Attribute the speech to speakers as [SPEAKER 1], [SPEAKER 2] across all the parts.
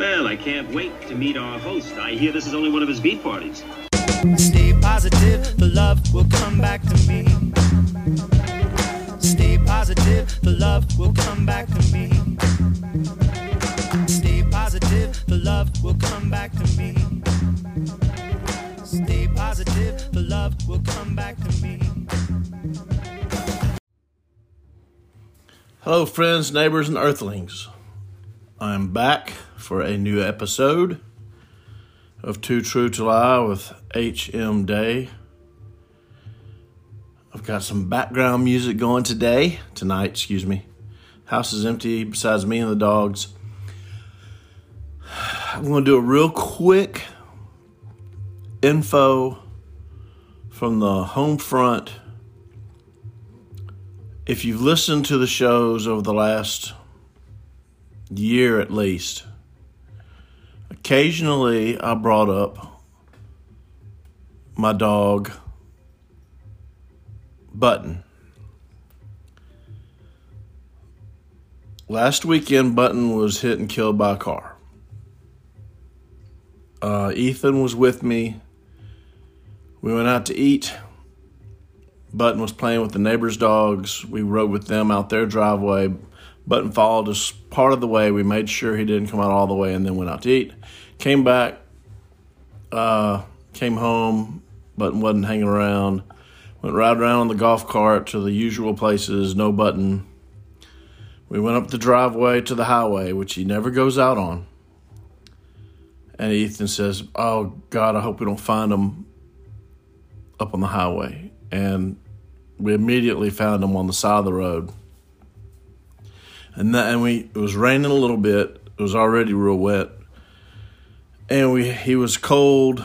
[SPEAKER 1] Well, I can't wait to meet our host. I hear this is only one of his beat parties.
[SPEAKER 2] Stay positive, the love will come back to me. Stay positive, the love will come back to me. Stay positive, the love will come back to me. Stay positive, the love will come back to me.
[SPEAKER 3] Hello, friends, neighbors, and earthlings. I'm back for a new episode of Too True to Lie with H.M. Day. I've got some background music going today, tonight, excuse me. House is empty besides me and the dogs. I'm going to do a real quick info from the home front if you've listened to the shows over the last year at least, occasionally I brought up my dog, Button. Last weekend, Button was hit and killed by a car. Uh, Ethan was with me. We went out to eat. Button was playing with the neighbor's dogs. We rode with them out their driveway. Button followed us part of the way. We made sure he didn't come out all the way and then went out to eat. Came back, uh, came home. Button wasn't hanging around. Went right around on the golf cart to the usual places, no button. We went up the driveway to the highway, which he never goes out on. And Ethan says, Oh, God, I hope we don't find him up on the highway and we immediately found him on the side of the road. And that, and we it was raining a little bit. It was already real wet, and we he was cold.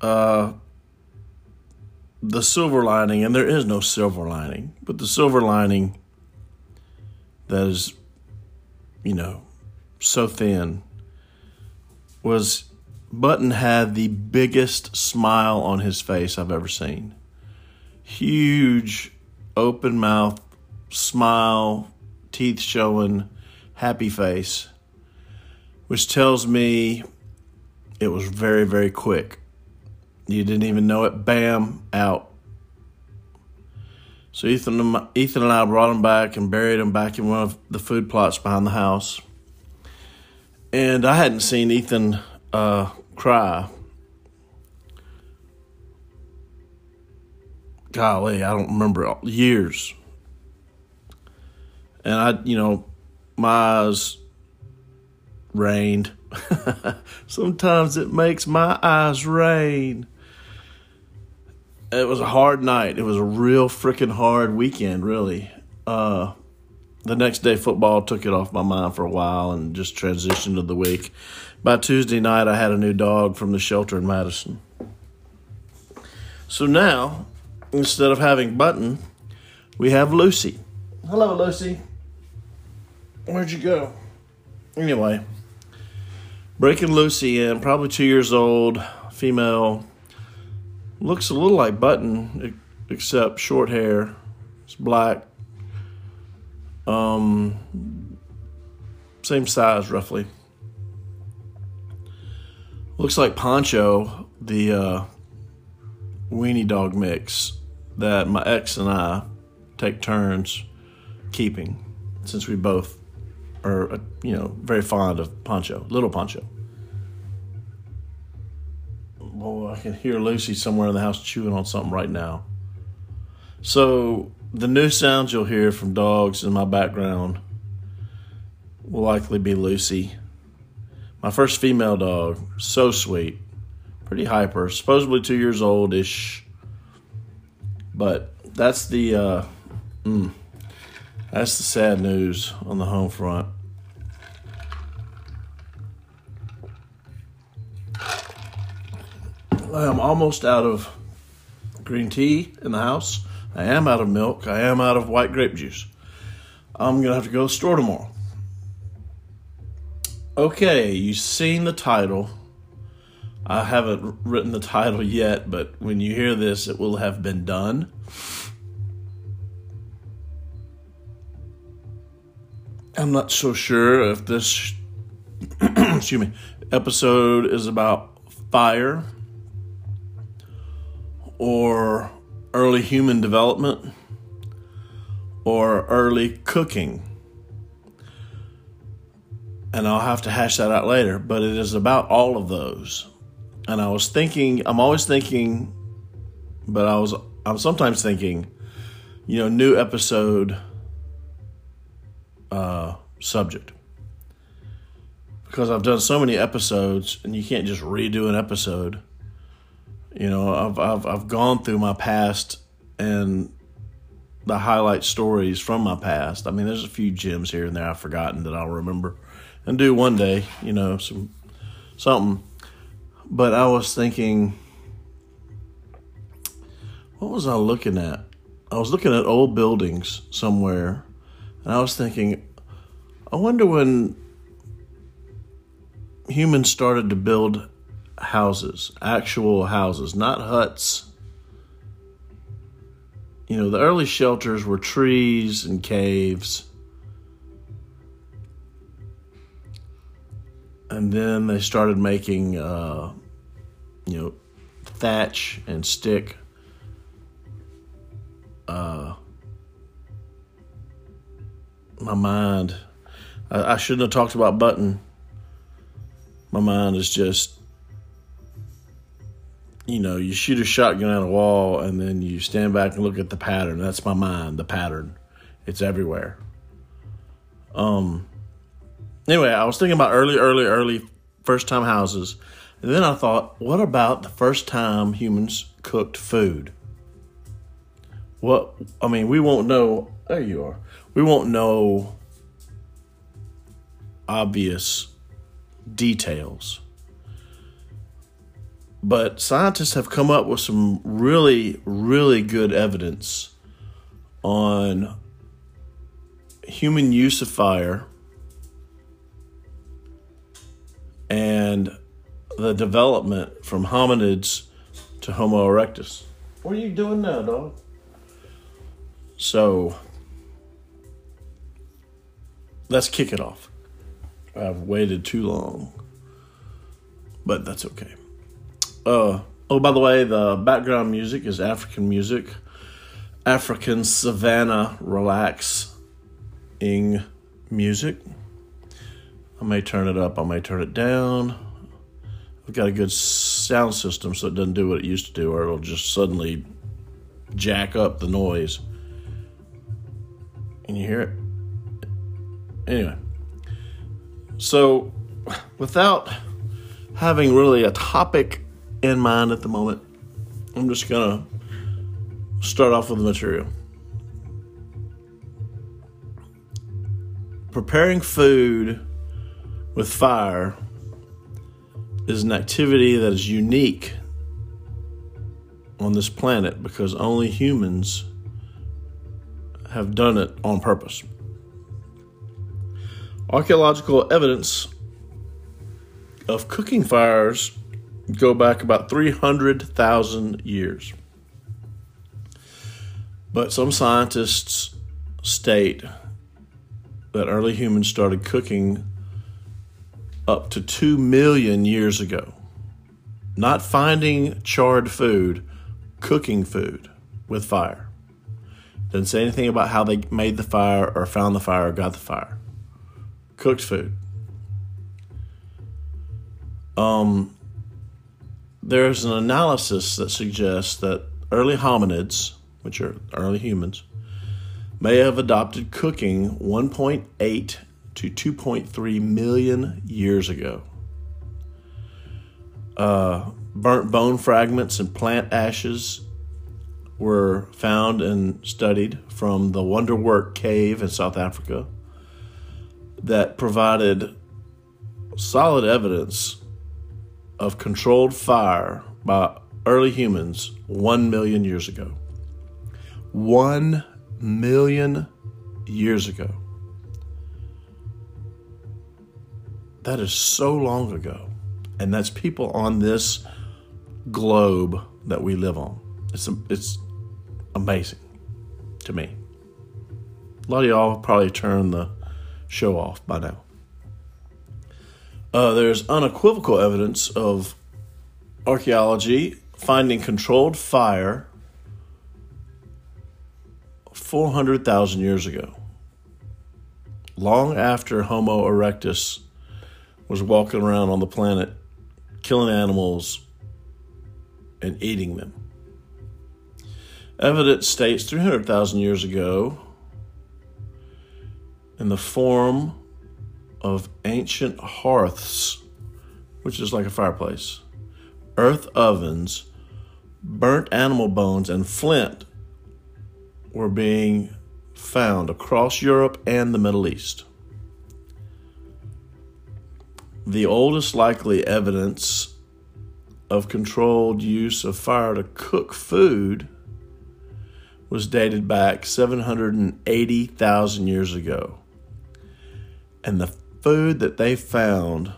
[SPEAKER 3] Uh, the silver lining, and there is no silver lining, but the silver lining that is, you know, so thin was Button had the biggest smile on his face I've ever seen. Huge, open mouth, smile, teeth showing, happy face, which tells me it was very, very quick. You didn't even know it. Bam, out. So Ethan, Ethan and I brought him back and buried him back in one of the food plots behind the house. And I hadn't seen Ethan uh, cry. Golly, I don't remember years. And I, you know, my eyes rained. Sometimes it makes my eyes rain. It was a hard night. It was a real freaking hard weekend, really. Uh, the next day, football took it off my mind for a while and just transitioned to the week. By Tuesday night, I had a new dog from the shelter in Madison. So now, instead of having Button, we have Lucy. Hello, Lucy. Where'd you go? Anyway, breaking Lucy in, probably two years old, female. Looks a little like Button, except short hair. It's black. Um, same size roughly. Looks like Poncho, the uh, weenie dog mix that my ex and I take turns keeping, since we both are, uh, you know, very fond of Poncho, little Poncho. Boy, I can hear Lucy somewhere in the house chewing on something right now. So the new sounds you'll hear from dogs in my background will likely be Lucy my first female dog, so sweet, pretty hyper, supposedly two years old ish. But that's the uh, mm, that's the sad news on the home front. I am almost out of green tea in the house. I am out of milk. I am out of white grape juice. I'm gonna have to go to the store tomorrow. Okay, you've seen the title. I haven't written the title yet, but when you hear this, it will have been done. I'm not so sure if this excuse me, episode is about fire or early human development or early cooking. And I'll have to hash that out later, but it is about all of those. And I was thinking, I'm always thinking, but I was, I'm sometimes thinking, you know, new episode uh, subject. Because I've done so many episodes, and you can't just redo an episode. You know, I've, I've, I've gone through my past and the highlight stories from my past. I mean, there's a few gems here and there I've forgotten that I'll remember and do one day, you know, some something. But I was thinking, what was I looking at? I was looking at old buildings somewhere, and I was thinking, I wonder when humans started to build houses, actual houses, not huts. You know, the early shelters were trees and caves. And then they started making, uh, you know, thatch and stick. Uh, my mind, I, I shouldn't have talked about button. My mind is just you know, you shoot a shotgun at a wall and then you stand back and look at the pattern. That's my mind, the pattern. It's everywhere. Um anyway, I was thinking about early, early, early first time houses. And then I thought, what about the first time humans cooked food? What I mean, we won't know there you are. We won't know obvious details but scientists have come up with some really, really good evidence on human use of fire and the development from hominids to Homo erectus. What are you doing now, dog? So, let's kick it off. I've waited too long, but that's okay. Uh, oh, by the way, the background music is African music, African savannah relaxing music. I may turn it up, I may turn it down. I've got a good sound system so it doesn't do what it used to do, or it'll just suddenly jack up the noise. Can you hear it? Anyway, so without having really a topic in mind at the moment. I'm just going to start off with the material. Preparing food with fire is an activity that is unique on this planet because only humans have done it on purpose. Archaeological evidence of cooking fires go back about 300,000 years. But some scientists state that early humans started cooking up to 2 million years ago. Not finding charred food, cooking food with fire. Doesn't say anything about how they made the fire or found the fire or got the fire. Cooked food. Um, there's an analysis that suggests that early hominids, which are early humans, may have adopted cooking 1.8 to 2.3 million years ago. Uh, burnt bone fragments and plant ashes were found and studied from the Wonderwerk Cave in South Africa that provided solid evidence of controlled fire by early humans one million years ago. One million years ago. That is so long ago. And that's people on this globe that we live on. It's, it's amazing to me. A lot of y'all probably turned the show off by now. Uh, there's unequivocal evidence of archaeology finding controlled fire 400,000 years ago, long after Homo erectus was walking around on the planet killing animals and eating them. Evidence states 300,000 years ago, in the form of ancient hearths, which is like a fireplace, earth ovens, burnt animal bones, and flint were being found across Europe and the Middle East. The oldest likely evidence of controlled use of fire to cook food was dated back 780,000 years ago. And the food that they found,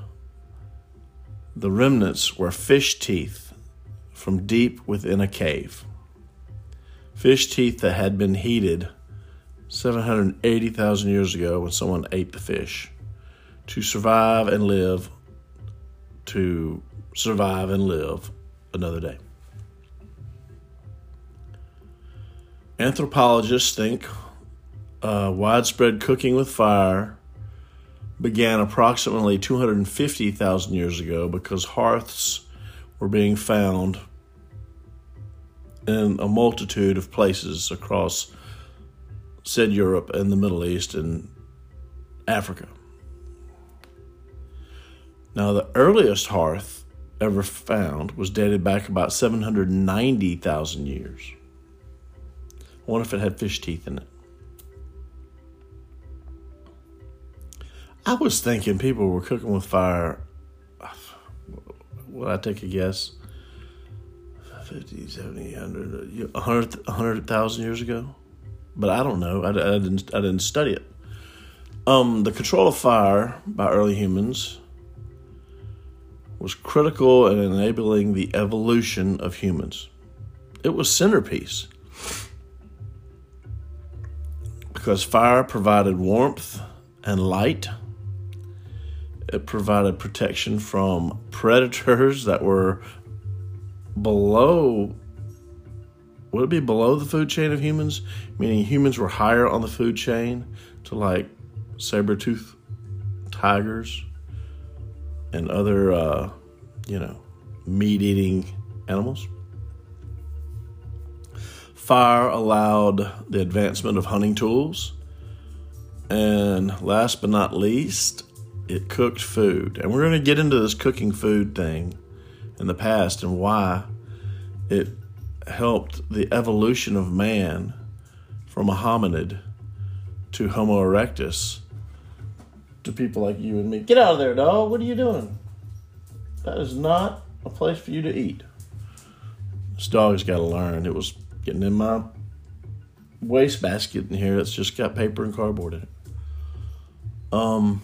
[SPEAKER 3] the remnants were fish teeth from deep within a cave. Fish teeth that had been heated 780,000 years ago when someone ate the fish to survive and live, to survive and live another day. Anthropologists think uh, widespread cooking with fire began approximately 250,000 years ago because hearths were being found in a multitude of places across said Europe and the Middle East and Africa. Now, the earliest hearth ever found was dated back about 790,000 years. I wonder if it had fish teeth in it. I was thinking people were cooking with fire. Would I take a guess? 50, 70, 100, 100 100,000 years ago? But I don't know. I, I, didn't, I didn't study it. Um, the control of fire by early humans was critical in enabling the evolution of humans. It was centerpiece because fire provided warmth and light it provided protection from predators that were below would it be below the food chain of humans? Meaning humans were higher on the food chain to like saber-tooth tigers and other uh, you know meat-eating animals. Fire allowed the advancement of hunting tools. And last but not least it cooked food. And we're going to get into this cooking food thing in the past and why it helped the evolution of man from a hominid to Homo erectus to people like you and me. Get out of there, dog. What are you doing? That is not a place for you to eat. This dog's got to learn. It was getting in my wastebasket in here. It's just got paper and cardboard in it. Um,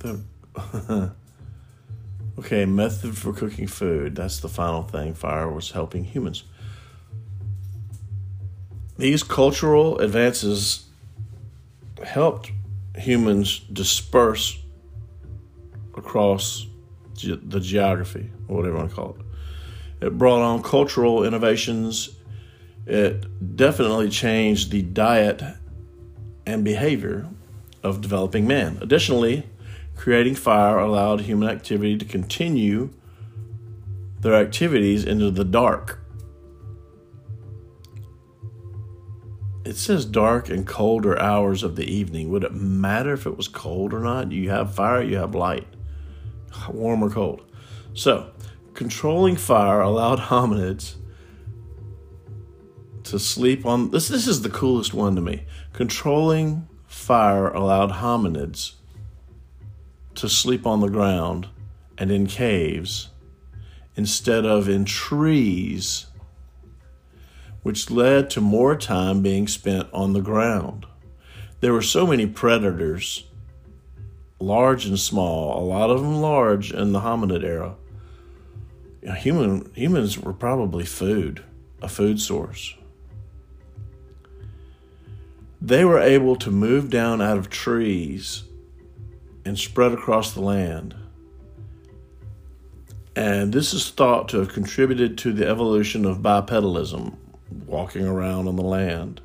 [SPEAKER 3] The okay, method for cooking food. That's the final thing. Fire was helping humans. These cultural advances helped humans disperse across ge- the geography, or whatever you want to call it. It brought on cultural innovations. It definitely changed the diet and behavior of developing man. Additionally, Creating fire allowed human activity to continue their activities into the dark. It says dark and colder hours of the evening. Would it matter if it was cold or not? You have fire, you have light, warm or cold. So, controlling fire allowed hominids to sleep on this this is the coolest one to me. Controlling fire allowed hominids to sleep on the ground and in caves instead of in trees, which led to more time being spent on the ground. There were so many predators, large and small, a lot of them large in the hominid era. Human humans were probably food, a food source. they were able to move down out of trees and spread across the land. And this is thought to have contributed to the evolution of bipedalism, walking around on the land.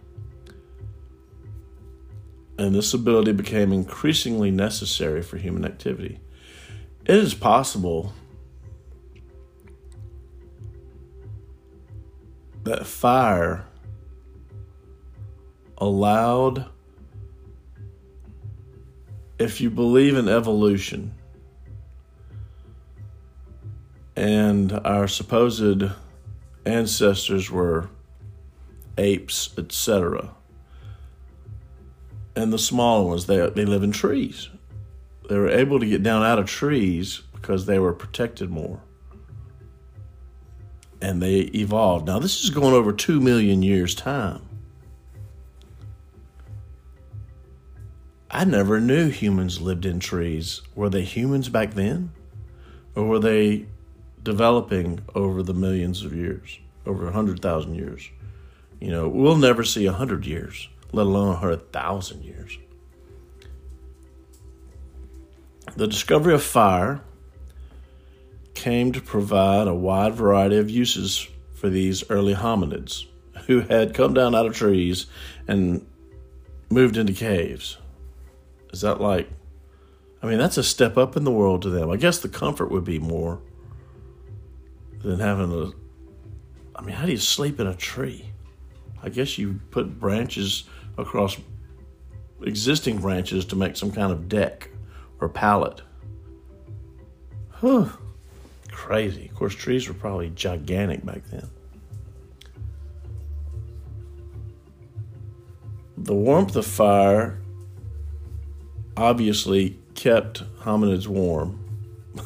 [SPEAKER 3] And this ability became increasingly necessary for human activity. It is possible that fire allowed, if you believe in evolution and our supposed ancestors were apes, etc., and the smaller ones, they, they live in trees. They were able to get down out of trees because they were protected more. And they evolved. Now, this is going over two million years' time. I never knew humans lived in trees. Were they humans back then? Or were they developing over the millions of years, over a 100,000 years? You know, we'll never see a 100 years, let alone a 100,000 years. The discovery of fire came to provide a wide variety of uses for these early hominids who had come down out of trees and moved into caves. Is that like, I mean, that's a step up in the world to them. I guess the comfort would be more than having a, I mean, how do you sleep in a tree? I guess you put branches across existing branches to make some kind of deck or pallet. Huh. Crazy. Of course, trees were probably gigantic back then. The warmth of fire obviously kept hominids warm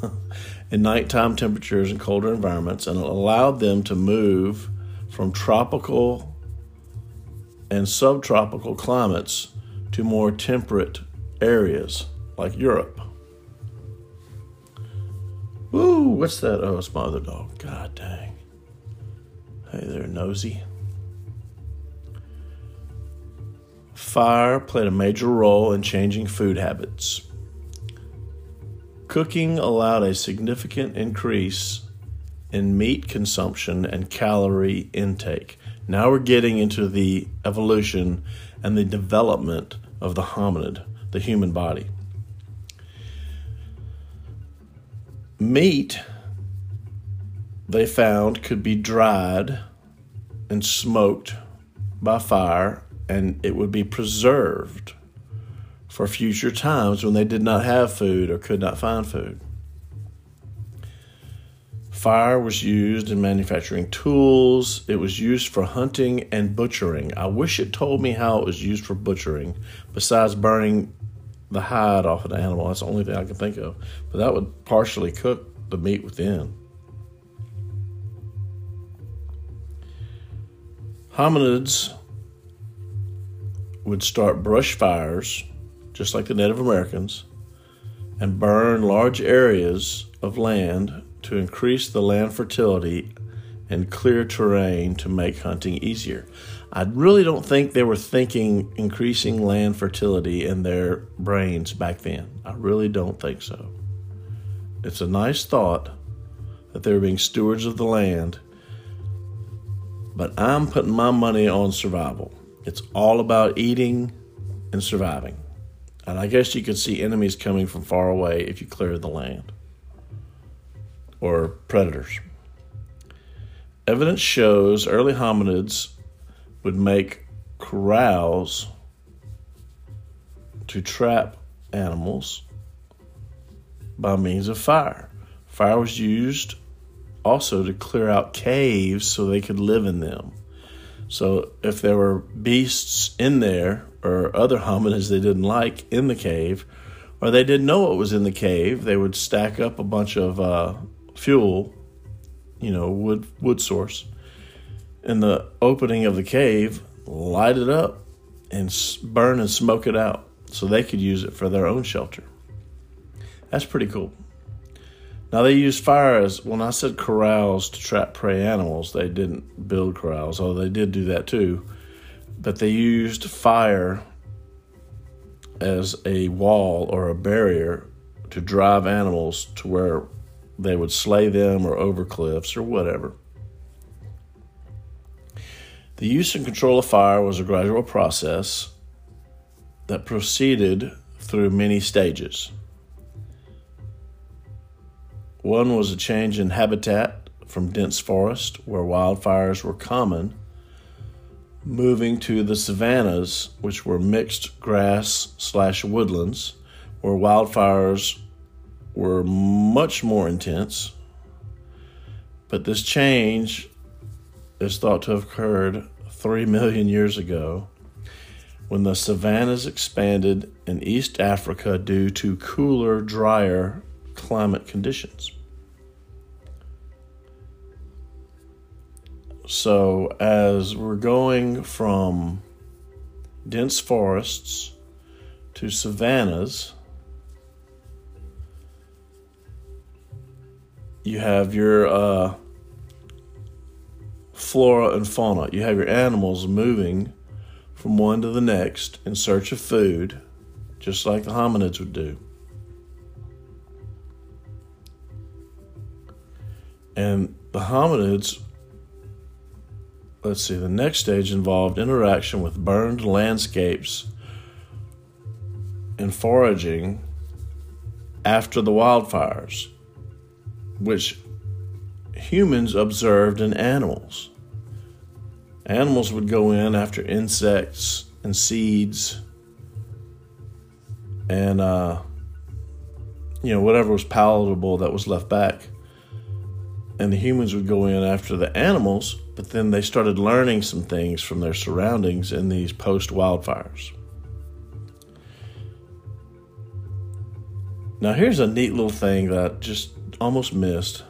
[SPEAKER 3] in nighttime temperatures and colder environments and allowed them to move from tropical and subtropical climates to more temperate areas like Europe. Ooh, what's that? Oh, it's my other dog. God dang. Hey there, nosy. Fire played a major role in changing food habits. Cooking allowed a significant increase in meat consumption and calorie intake. Now we're getting into the evolution and the development of the hominid, the human body. Meat, they found, could be dried and smoked by fire and it would be preserved for future times when they did not have food or could not find food. Fire was used in manufacturing tools. It was used for hunting and butchering. I wish it told me how it was used for butchering, besides burning the hide off of the animal. That's the only thing I can think of. But that would partially cook the meat within. Hominids would start brush fires, just like the Native Americans, and burn large areas of land to increase the land fertility and clear terrain to make hunting easier. I really don't think they were thinking increasing land fertility in their brains back then. I really don't think so. It's a nice thought that they were being stewards of the land, but I'm putting my money on survival. It's all about eating and surviving. And I guess you could see enemies coming from far away if you cleared the land or predators. Evidence shows early hominids would make corrals to trap animals by means of fire. Fire was used also to clear out caves so they could live in them. So if there were beasts in there or other hominids they didn't like in the cave, or they didn't know what was in the cave, they would stack up a bunch of uh, fuel, you know, wood wood source, in the opening of the cave, light it up, and burn and smoke it out, so they could use it for their own shelter. That's pretty cool. Now they used fire as when I said corrals to trap prey animals, they didn't build corrals, although they did do that too. But they used fire as a wall or a barrier to drive animals to where they would slay them or over cliffs or whatever. The use and control of fire was a gradual process that proceeded through many stages. One was a change in habitat from dense forest, where wildfires were common, moving to the savannas, which were mixed grass slash woodlands, where wildfires were much more intense. But this change is thought to have occurred three million years ago when the savannas expanded in East Africa due to cooler, drier climate conditions. So, as we're going from dense forests to savannas, you have your uh, flora and fauna. You have your animals moving from one to the next in search of food, just like the hominids would do. And the hominids, let's see, the next stage involved interaction with burned landscapes and foraging after the wildfires, which humans observed in animals. Animals would go in after insects and seeds and, uh, you know, whatever was palatable that was left back. And the humans would go in after the animals, but then they started learning some things from their surroundings in these post wildfires. Now, here's a neat little thing that I just almost missed.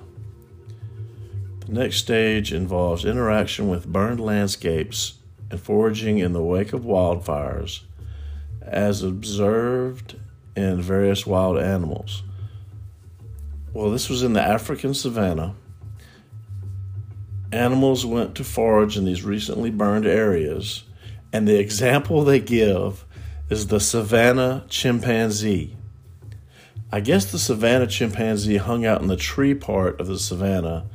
[SPEAKER 3] The next stage involves interaction with burned landscapes and foraging in the wake of wildfires, as observed in various wild animals. Well, this was in the African savannah. Animals went to forage in these recently burned areas, and the example they give is the savannah chimpanzee. I guess the savannah chimpanzee hung out in the tree part of the savannah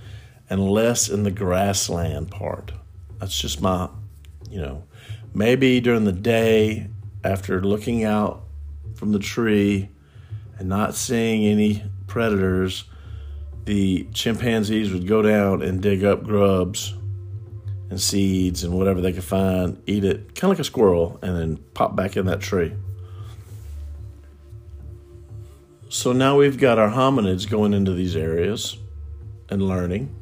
[SPEAKER 3] and less in the grassland part. That's just my, you know, maybe during the day after looking out from the tree and not seeing any predators, the chimpanzees would go down and dig up grubs and seeds and whatever they could find, eat it, kind of like a squirrel, and then pop back in that tree. So now we've got our hominids going into these areas and learning.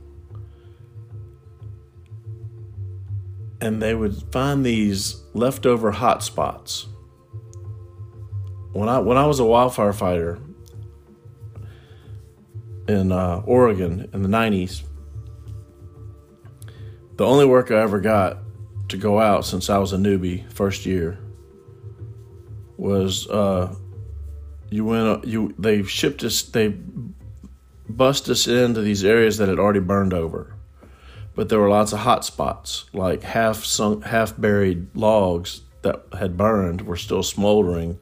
[SPEAKER 3] And they would find these leftover hot spots. When I when I was a wildfire fighter in uh, Oregon in the '90s, the only work I ever got to go out since I was a newbie first year was uh, you went you they shipped us they bust us into these areas that had already burned over. But there were lots of hot spots like half sunk half buried logs that had burned were still smoldering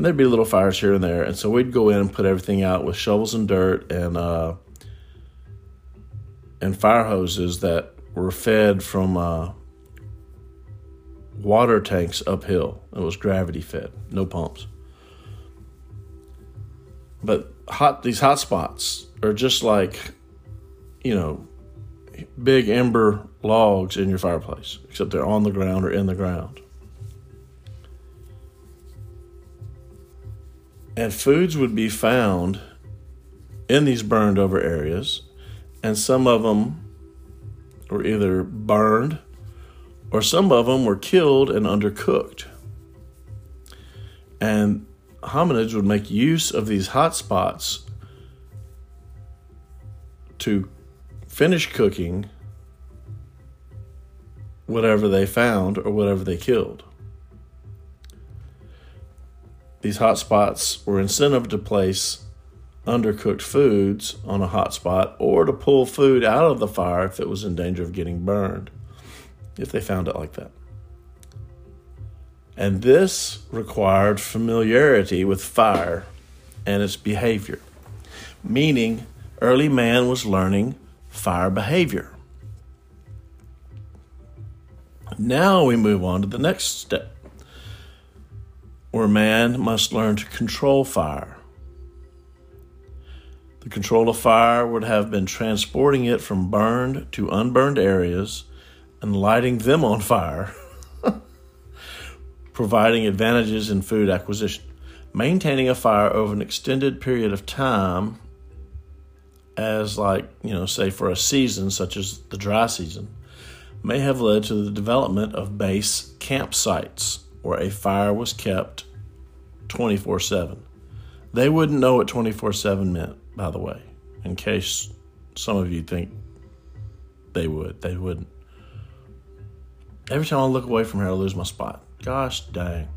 [SPEAKER 3] and there'd be little fires here and there. And so we'd go in and put everything out with shovels and dirt and uh, and fire hoses that were fed from uh, water tanks uphill. It was gravity fed no pumps. But hot these hot spots are just like, you know, big ember logs in your fireplace, except they're on the ground or in the ground. And foods would be found in these burned over areas, and some of them were either burned or some of them were killed and undercooked. And hominids would make use of these hot spots to finish cooking whatever they found or whatever they killed. These hot spots were incentive to place undercooked foods on a hot spot or to pull food out of the fire if it was in danger of getting burned, if they found it like that. And this required familiarity with fire and its behavior, meaning early man was learning fire behavior. Now we move on to the next step, where man must learn to control fire. The control of fire would have been transporting it from burned to unburned areas and lighting them on fire, providing advantages in food acquisition. Maintaining a fire over an extended period of time, as like, you know, say for a season, such as the dry season, may have led to the development of base campsites where a fire was kept 24 7. They wouldn't know what 24 7 meant, by the way, in case some of you think they would. They wouldn't. Every time I look away from her, I lose my spot. Gosh dang.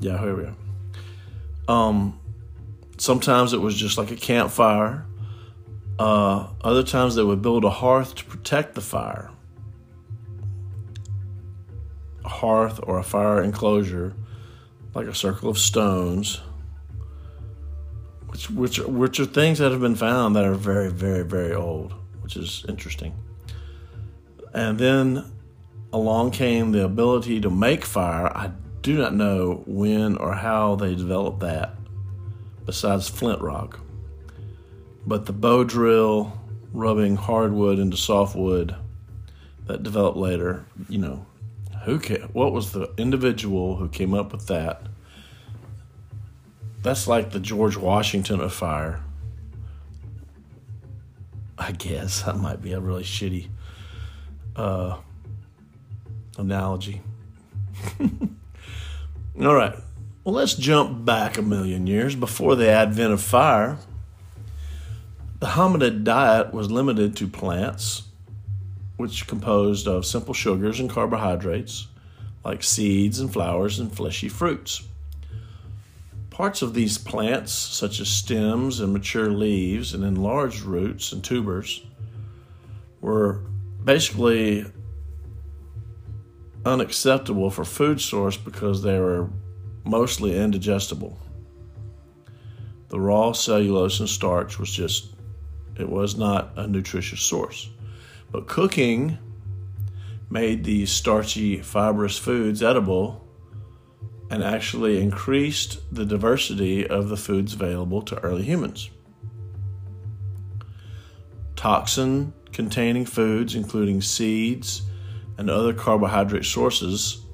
[SPEAKER 3] Yeah, here we go. Um, sometimes it was just like a campfire. Uh, other times they would build a hearth to protect the fire. A hearth or a fire enclosure, like a circle of stones, which which which are things that have been found that are very very very old, which is interesting. And then along came the ability to make fire. I do not know when or how they developed that, besides flint rock. But the bow drill, rubbing hardwood into softwood, that developed later, you know, who ca- what was the individual who came up with that? That's like the George Washington of fire. I guess that might be a really shitty uh, analogy. All right. Well, let's jump back a million years before the advent of fire. The hominid diet was limited to plants, which composed of simple sugars and carbohydrates, like seeds and flowers and fleshy fruits. Parts of these plants, such as stems and mature leaves and enlarged roots and tubers, were basically unacceptable for food source because they were mostly indigestible. The raw cellulose and starch was just it was not a nutritious source. But cooking made these starchy, fibrous foods edible and actually increased the diversity of the foods available to early humans. Toxin containing foods, including seeds and other carbohydrate sources,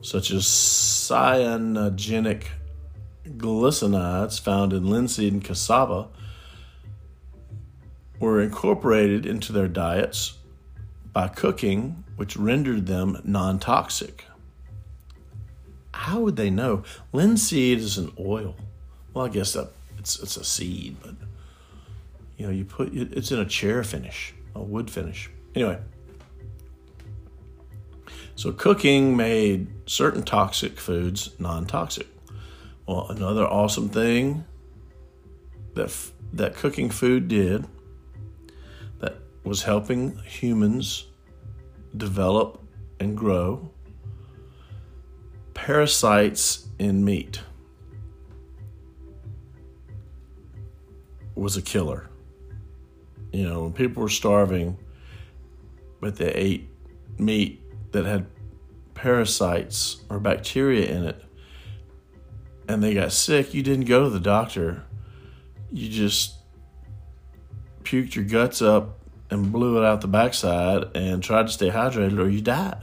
[SPEAKER 3] such as cyanogenic glycosides found in linseed and cassava, were incorporated into their diets by cooking, which rendered them non toxic. How would they know? Linseed is an oil. Well, I guess that it's it's a seed, but you know, you put it's in a chair finish, a wood finish. Anyway, so cooking made certain toxic foods non-toxic. Well, another awesome thing that that cooking food did was helping humans develop and grow parasites in meat was a killer. You know, when people were starving, but they ate meat that had parasites or bacteria in it, and they got sick, you didn't go to the doctor. You just puked your guts up and blew it out the backside and tried to stay hydrated or you died.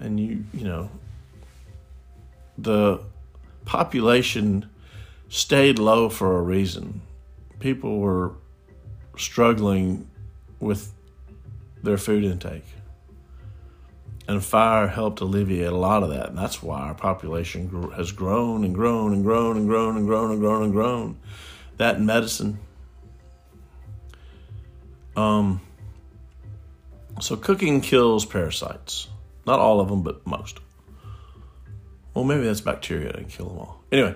[SPEAKER 3] And you, you know, the population stayed low for a reason. People were struggling with their food intake. And fire helped alleviate a lot of that. And that's why our population has grown and grown and grown and grown and grown and grown and grown. And grown. That and medicine um, so cooking kills parasites. Not all of them, but most. Well, maybe that's bacteria that kill them all. Anyway,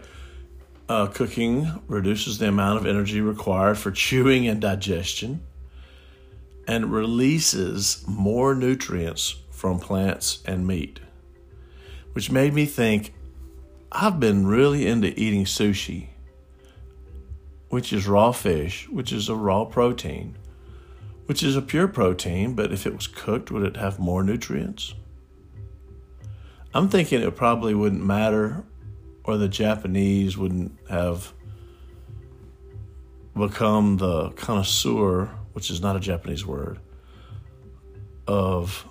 [SPEAKER 3] uh, cooking reduces the amount of energy required for chewing and digestion and releases more nutrients from plants and meat, which made me think I've been really into eating sushi, which is raw fish, which is a raw protein, which is a pure protein, but if it was cooked, would it have more nutrients? I'm thinking it probably wouldn't matter, or the Japanese wouldn't have become the connoisseur, which is not a Japanese word, of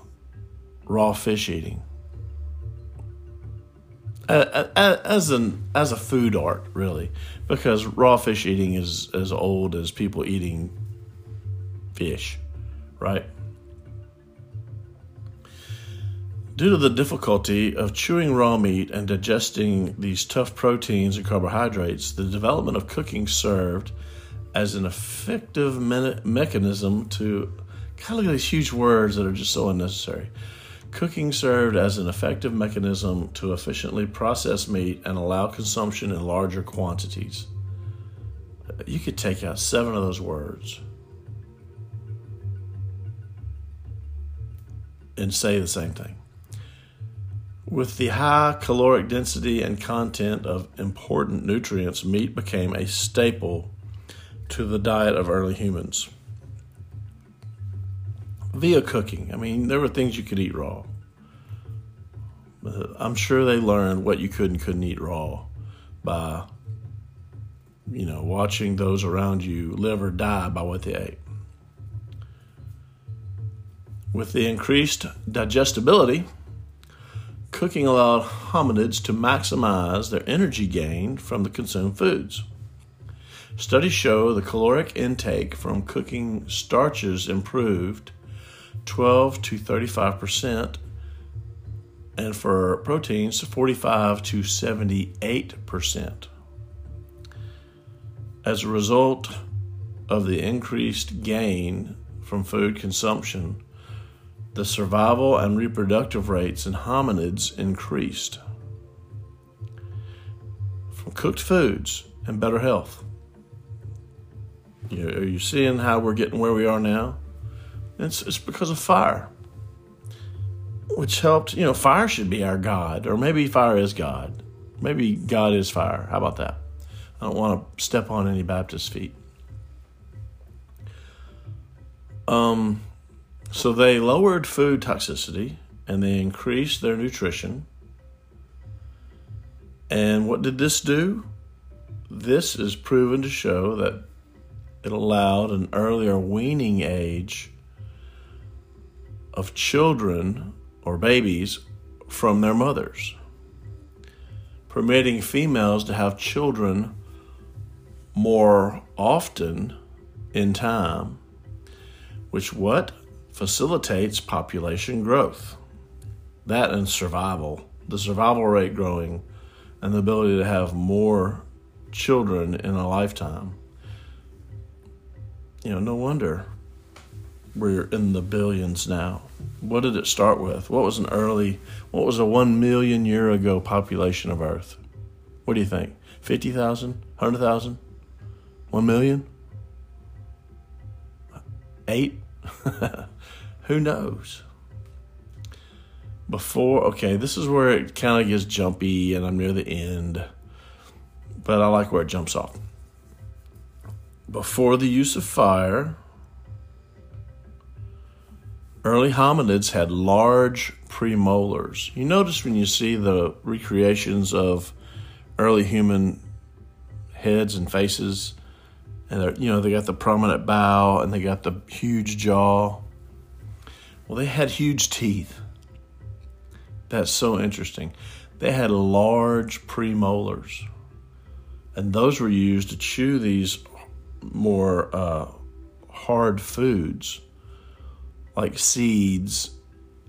[SPEAKER 3] raw fish eating as an as a food art, really, because raw fish eating is as old as people eating fish, right? Due to the difficulty of chewing raw meat and digesting these tough proteins and carbohydrates, the development of cooking served as an effective me- mechanism to. God, look at these huge words that are just so unnecessary Cooking served as an effective mechanism to efficiently process meat and allow consumption in larger quantities. You could take out seven of those words and say the same thing. With the high caloric density and content of important nutrients, meat became a staple to the diet of early humans via cooking. I mean, there were things you could eat raw. Uh, I'm sure they learned what you could and couldn't eat raw by, you know, watching those around you live or die by what they ate. With the increased digestibility, cooking allowed hominids to maximize their energy gained from the consumed foods. Studies show the caloric intake from cooking starches improved 12 to 35 percent, and for proteins, 45 to 78 percent. As a result of the increased gain from food consumption, the survival and reproductive rates in hominids increased. From cooked foods and better health. You are you seeing how we're getting where we are now? It's, it's because of fire, which helped. You know, fire should be our God, or maybe fire is God. Maybe God is fire. How about that? I don't want to step on any Baptist feet. Um, so they lowered food toxicity and they increased their nutrition. And what did this do? This is proven to show that it allowed an earlier weaning age of children or babies from their mothers, permitting females to have children more often in time, which what facilitates population growth. That and survival, the survival rate growing, and the ability to have more children in a lifetime. You know, no wonder we're in the billions now. What did it start with? What was an early, what was a one million year ago population of Earth? What do you think? 50,000? 100,000? 1 million? Eight? Who knows? Before, okay, this is where it kind of gets jumpy and I'm near the end, but I like where it jumps off. Before the use of fire, Early hominids had large premolars. You notice when you see the recreations of early human heads and faces, and they're, you know they got the prominent bow and they got the huge jaw. Well, they had huge teeth. That's so interesting. They had large premolars, and those were used to chew these more uh, hard foods like seeds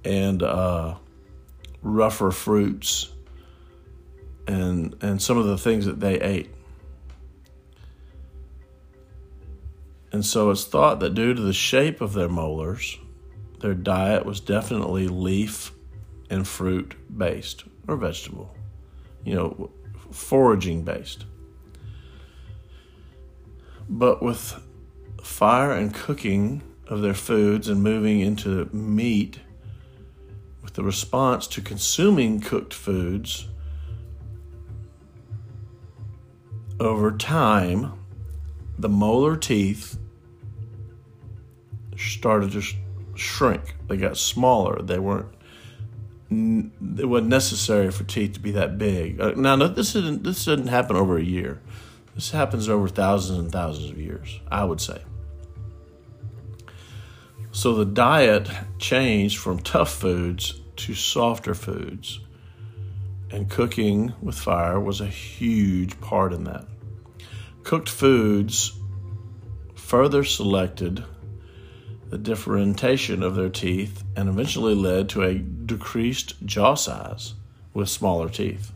[SPEAKER 3] and uh, rougher fruits and and some of the things that they ate. And so it's thought that due to the shape of their molars, their diet was definitely leaf and fruit based or vegetable, you know, foraging based. But with fire and cooking of their foods and moving into meat, with the response to consuming cooked foods over time, the molar teeth started to shrink. They got smaller. They weren't. It wasn't necessary for teeth to be that big. Uh, now, this didn't. This didn't happen over a year. This happens over thousands and thousands of years. I would say. So the diet changed from tough foods to softer foods. And cooking with fire was a huge part in that. Cooked foods further selected the differentiation of their teeth and eventually led to a decreased jaw size with smaller teeth,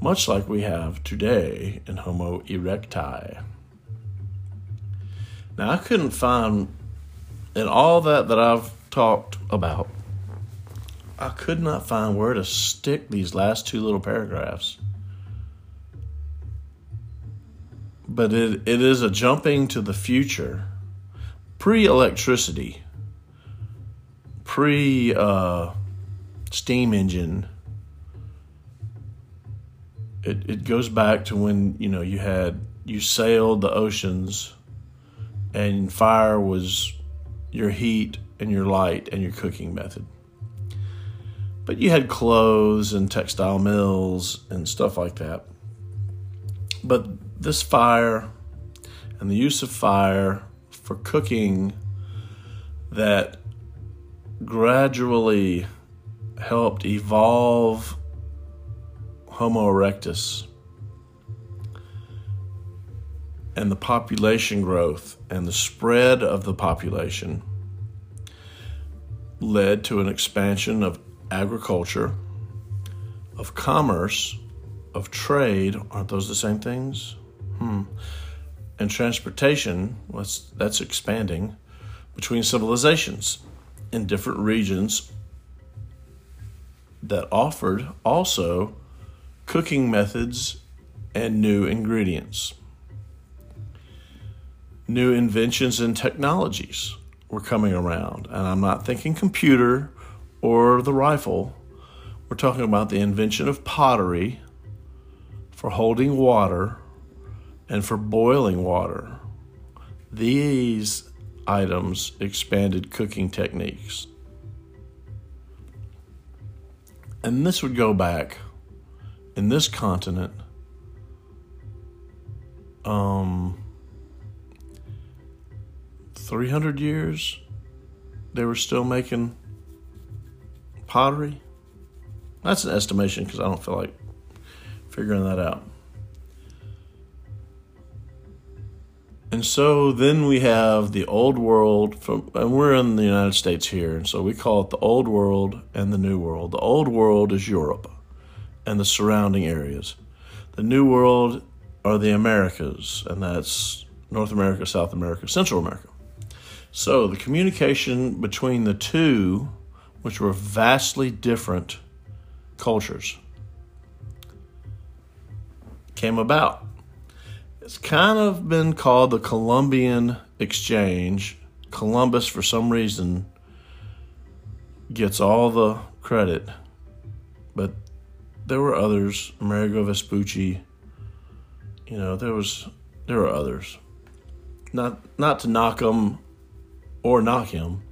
[SPEAKER 3] much like we have today in Homo erecti. Now, I couldn't find in all that that I've talked about, I could not find where to stick these last two little paragraphs. But it, it is a jumping to the future, pre electricity, pre uh, steam engine. It, it goes back to when you know you had you sailed the oceans and fire was your heat and your light and your cooking method. But you had clothes and textile mills and stuff like that. But this fire and the use of fire for cooking that gradually helped evolve Homo erectus and the population growth and the spread of the population led to an expansion of agriculture, of commerce, of trade. Aren't those the same things? Hmm. And transportation, was that's expanding between civilizations in different regions that offered also cooking methods and new ingredients new inventions and technologies were coming around. And I'm not thinking computer or the rifle. We're talking about the invention of pottery for holding water and for boiling water. These items expanded cooking techniques. And this would go back in this continent um, 300 years they were still making pottery. That's an estimation because I don't feel like figuring that out. And so then we have the old world from and we're in the United States here, and so we call it the old world and the new world. The old world is Europe and the surrounding areas. The new world are the Americas, and that's North America, South America, Central America. So the communication between the two, which were vastly different cultures, came about. It's kind of been called the Columbian Exchange. Columbus, for some reason, gets all the credit, but there were others. Amerigo Vespucci. You know, there was there were others. Not not to knock them or knock him.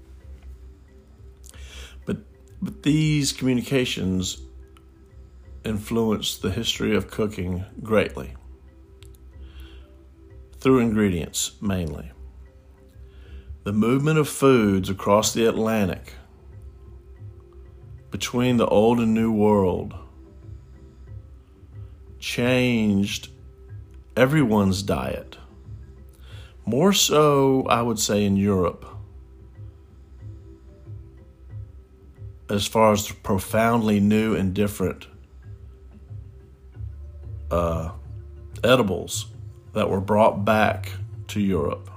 [SPEAKER 3] But but these communications influenced the history of cooking greatly through ingredients mainly. The movement of foods across the Atlantic between the old and new world changed everyone's diet. More so, I would say, in Europe as far as profoundly new and different uh, edibles that were brought back to Europe.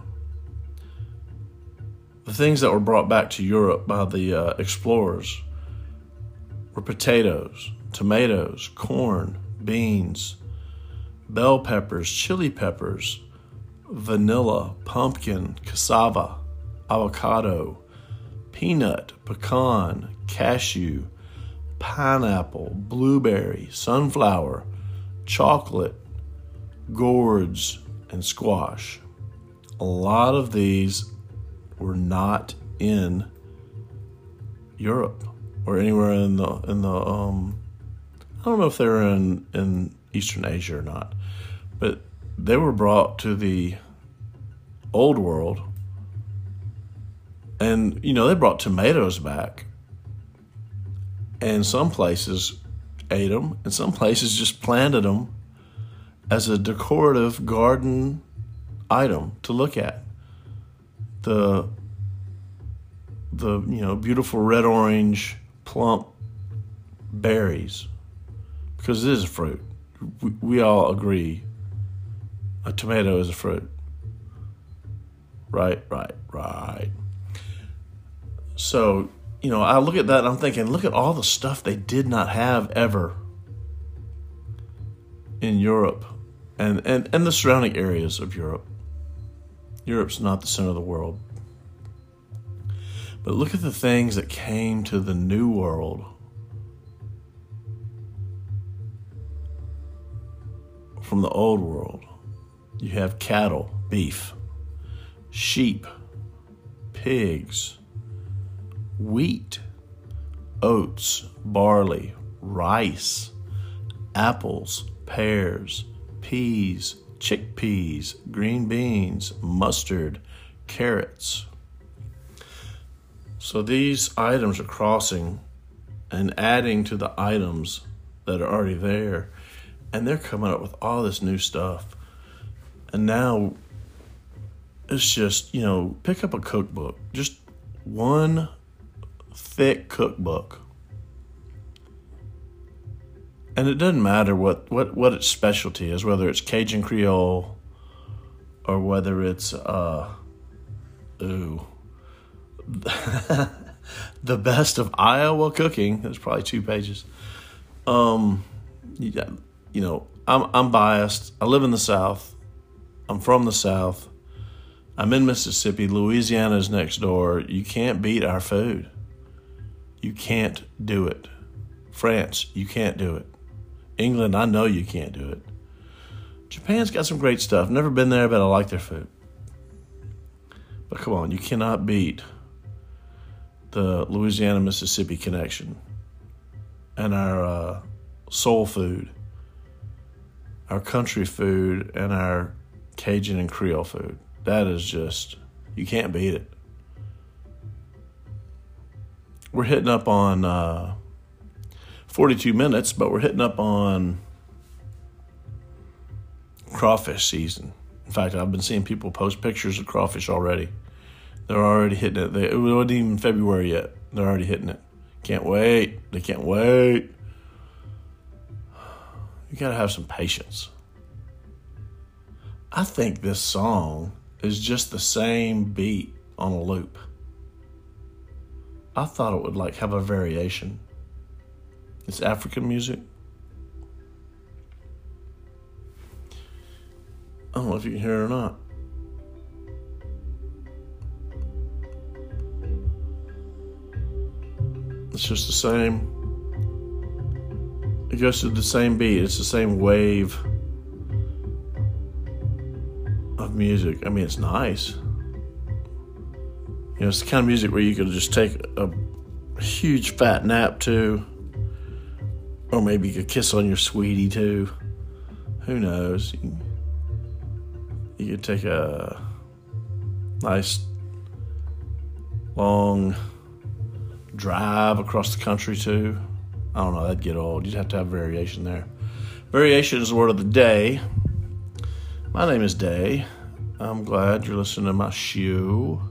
[SPEAKER 3] The things that were brought back to Europe by the uh, explorers were potatoes, tomatoes, corn, beans, bell peppers, chili peppers, vanilla, pumpkin, cassava, avocado, peanut, pecan, cashew, pineapple, blueberry, sunflower, chocolate, gourds, and squash. A lot of these were not in Europe or anywhere in the in the um I don't know if they were in in Eastern Asia or not, but they were brought to the old world and you know they brought tomatoes back and some places ate them and some places just planted them as a decorative garden item to look at. The the you know beautiful red orange plump berries because it is a fruit. We, we all agree a tomato is a fruit. Right right right. So you know i look at that and i'm thinking look at all the stuff they did not have ever in europe and, and, and the surrounding areas of europe. Europe's not the center of the world. But look at the things that came to the new world. From the old world. You have cattle, beef, sheep, pigs, wheat, oats, barley, rice, apples, pears, peas, chickpeas, green beans, mustard, carrots. So these items are crossing and adding to the items that are already there. And they're coming up with all this new stuff. And now it's just, you know, pick up a cookbook, just one thick cookbook. And it doesn't matter what, what, what its specialty is, whether it's Cajun Creole or whether it's, uh, ooh, the best of Iowa cooking. There's probably two pages. Um, yeah, you know, I'm I'm biased. I live in the South. I'm from the South. I'm in Mississippi. Louisiana is next door. You can't beat our food. You can't do it. France, you can't do it. England, I know you can't do it. Japan's got some great stuff. Never been there, but I like their food. But come on, you cannot beat the Louisiana Mississippi connection and our uh, soul food, our country food, and our Cajun and Creole food. That is just, you can't beat it. We're hitting up on uh, 42 minutes, but we're hitting up on crawfish season. In fact, I've been seeing people post pictures of crawfish already. They're already hitting it. They, it wasn't even February yet. They're already hitting it. Can't wait. They can't wait. You got to have some patience. I think this song is just the same beat on a loop. I thought it would like have a variation. It's African music. I don't know if you can hear it or not. It's just the same. It goes to the same beat. It's the same wave of music. I mean, it's nice. You know, it's the kind of music where you could just take a huge fat nap to, or maybe you could kiss on your sweetie too. Who knows? You, you could take a nice long drive across the country too. I don't know, that'd get old. You'd have to have variation there. Variation is the word of the day. My name is Day. I'm glad you're listening to my shoe.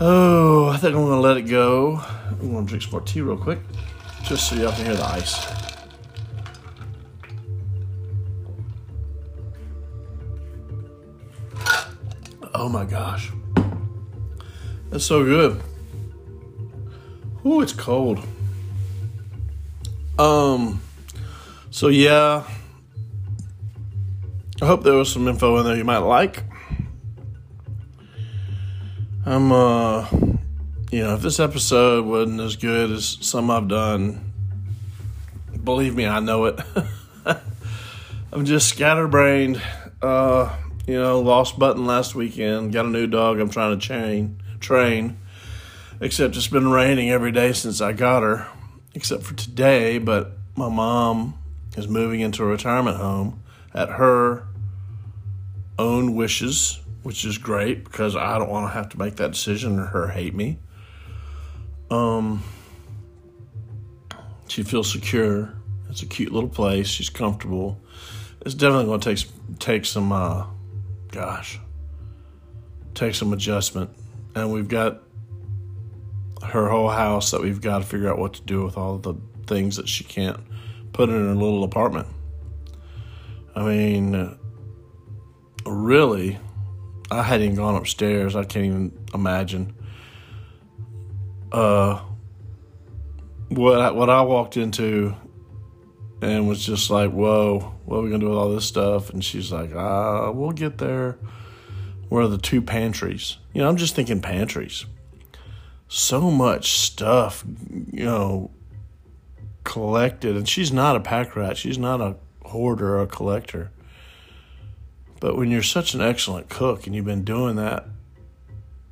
[SPEAKER 3] Oh, I think I'm gonna let it go. I'm gonna drink some more tea real quick, just so y'all can hear the ice. Oh my gosh. That's so good. Ooh, it's cold. Um, so yeah, I hope there was some info in there you might like. I'm, uh, you know, if this episode wasn't as good as some I've done, believe me, I know it. I'm just scatterbrained. Uh, you know, lost button last weekend. Got a new dog. I'm trying to chain train. Except it's been raining every day since I got her, except for today. But my mom is moving into a retirement home at her own wishes, which is great because I don't want to have to make that decision or her hate me. Um, she feels secure. It's a cute little place. She's comfortable. It's definitely going to take take some, uh, gosh, take some adjustment. And we've got her whole house that we've got to figure out what to do with all the things that she can't put in her little apartment. I mean, really, I hadn't even gone upstairs. I can't even imagine. Uh, what I, what I walked into and was just like, "Whoa, what are we gonna do with all this stuff?" And she's like, "Ah, we'll get there." Where are the two pantries? You know, I'm just thinking pantries. So much stuff, you know, collected, and she's not a pack rat. She's not a hoarder or a collector. But when you're such an excellent cook and you've been doing that,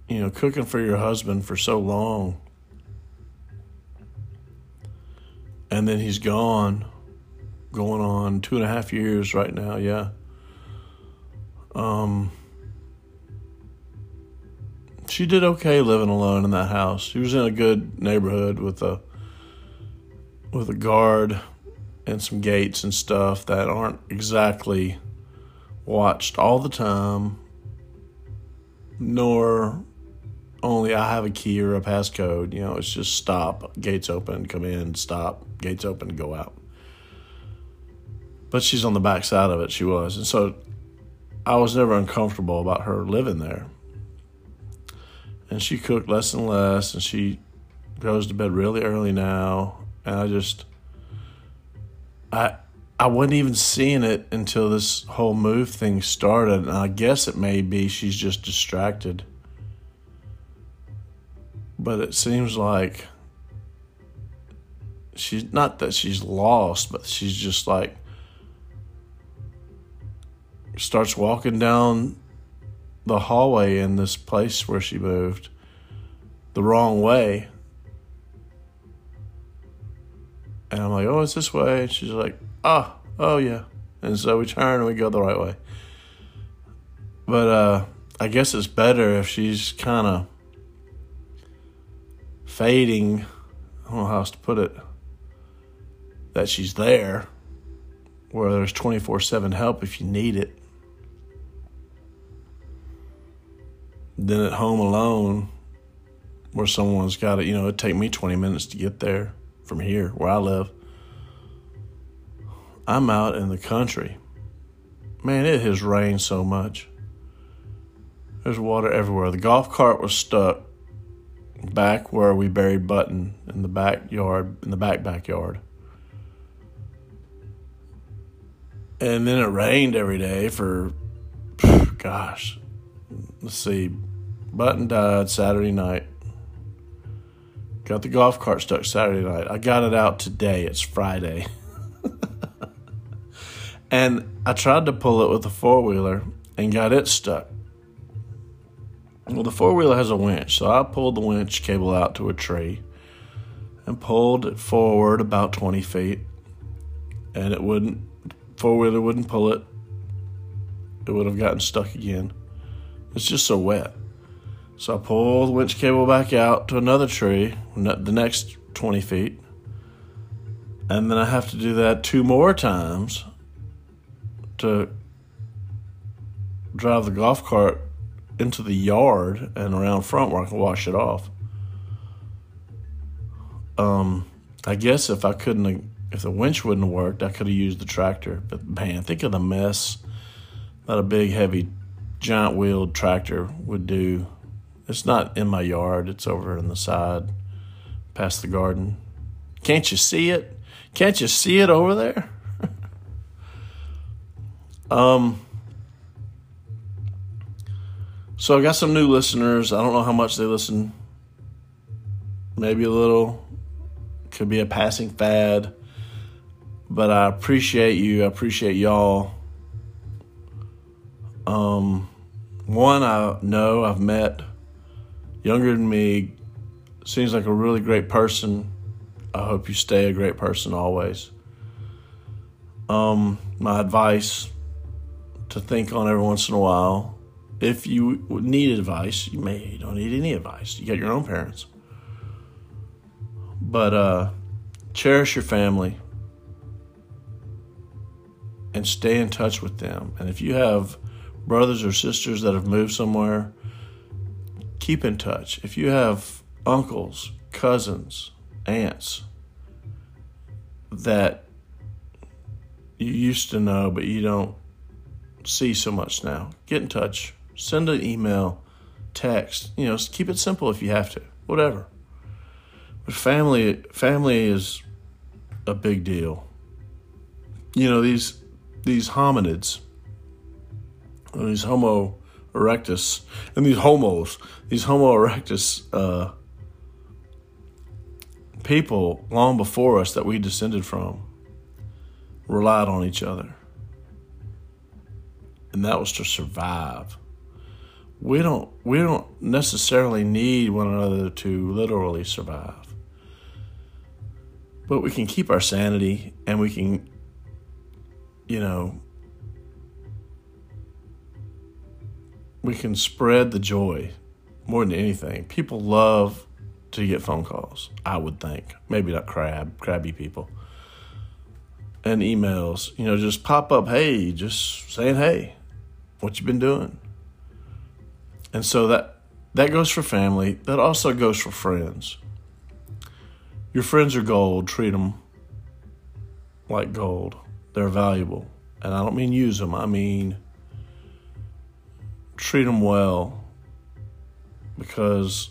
[SPEAKER 3] you know, cooking for your husband for so long, and then he's gone, going on two and a half years right now, yeah. Um, she did okay living alone in that house. She was in a good neighborhood with a with a guard and some gates and stuff that aren't exactly watched all the time, nor only I have a key or a passcode. You know, it's just stop, gates open, come in, stop, gates open, go out. But she's on the back side of it, she was. And so I was never uncomfortable about her living there. And she cooked less and less, and she goes to bed really early now. And I just, I, I wasn't even seeing it until this whole move thing started. And I guess it may be she's just distracted. But it seems like she's not that she's lost, but she's just like starts walking down the hallway in this place where she moved the wrong way. And I'm like, oh, it's this way. And she's like, oh, oh yeah. And so we turn and we go the right way. But uh, I guess it's better if she's kind of fading. I don't know how else to put it. That she's there, where there's 24 7 help if you need it. Then at home alone, where someone's got it, you know, it'd take me 20 minutes to get there from here, where I live. I'm out in the country. Man, it has rained so much. There's water everywhere. The golf cart was stuck back where we buried Button in the backyard, in the back backyard. And then it rained every day for, gosh, let's see, Button died Saturday night. Got the golf cart stuck Saturday night. I got it out today. It's Friday. and I tried to pull it with a four wheeler and got it stuck. Well, the four wheeler has a winch, so I pulled the winch cable out to a tree and pulled it forward about 20 feet, and it wouldn't, four wheeler wouldn't pull it. It would have gotten stuck again. It's just so wet. So I pull the winch cable back out to another tree, the next 20 feet, and then I have to do that two more times to drive the golf cart into the yard and around front where I can wash it off. Um, I guess if I couldn't, if the winch wouldn't have worked, I could have used the tractor. But man, think of the mess that a big, heavy, giant wheeled tractor would do. It's not in my yard, it's over on the side past the garden. Can't you see it? Can't you see it over there? um, So I got some new listeners. I don't know how much they listen. Maybe a little. Could be a passing fad. But I appreciate you. I appreciate y'all. Um, one I know I've met, younger than me, seems like a really great person. I hope you stay a great person always. Um, my advice to think on every once in a while. If you need advice, you may you don't need any advice. You got your own parents. But uh, cherish your family and stay in touch with them. And if you have brothers or sisters that have moved somewhere, keep in touch. If you have uncles, cousins, aunts that you used to know but you don't see so much now, get in touch. Send an email, text. You know, keep it simple if you have to. Whatever. But family family is a big deal. You know, these these hominids, these Homo erectus, and these homos, these Homo erectus uh, people long before us that we descended from relied on each other. And that was to survive. We don't we don't necessarily need one another to literally survive. But we can keep our sanity and we can you know we can spread the joy more than anything. People love to get phone calls, I would think. Maybe not crab, crabby people. And emails, you know, just pop up, hey, just saying, hey, what you been doing? And so that that goes for family. That also goes for friends. Your friends are gold. Treat them like gold. They're valuable. And I don't mean use them. I mean treat them well because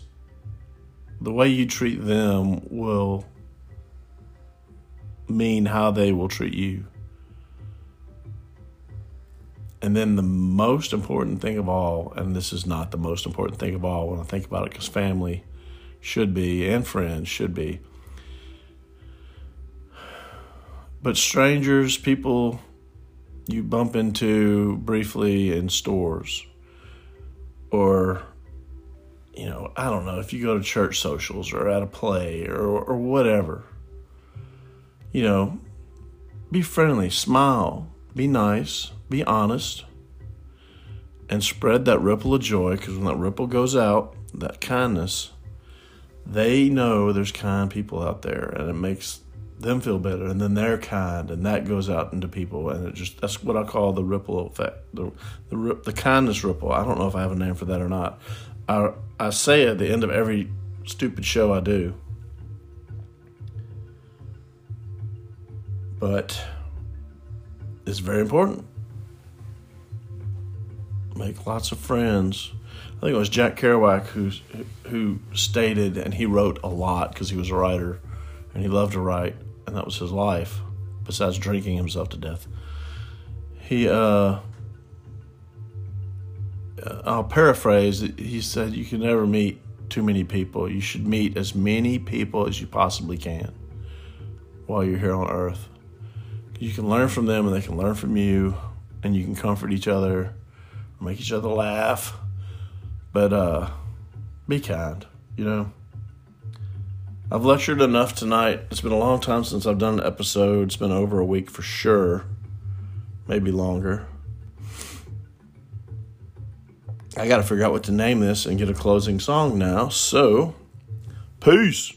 [SPEAKER 3] the way you treat them will mean how they will treat you. And then the most important thing of all, and this is not the most important thing of all when I think about it, because family should be and friends should be. But strangers, people you bump into briefly in stores, or you know, I don't know, if you go to church socials or at a play or, or whatever, you know, be friendly, smile, be nice, be honest, and spread that ripple of joy because when that ripple goes out, that kindness, they know there's kind people out there and it makes them feel better and then they're kind and that goes out into people and it just that's what I call the ripple effect the the, the kindness ripple I don't know if I have a name for that or not I I say at the end of every stupid show I do. But it's very important. Make lots of friends. I think it was Jack Kerouac who who stated, and he wrote a lot because he was a writer, and he loved to write, and that was his life. Besides drinking himself to death, he uh, I'll paraphrase. He said, "You can never meet too many people. You should meet as many people as you possibly can while you're here on Earth. You can learn from them, and they can learn from you, and you can comfort each other, make each other laugh. But uh, be kind. You know." I've lectured enough tonight. It's been a long time since I've done an episode. It's been over a week for sure, maybe longer. I got to figure out what to name this and get a closing song now. So, peace.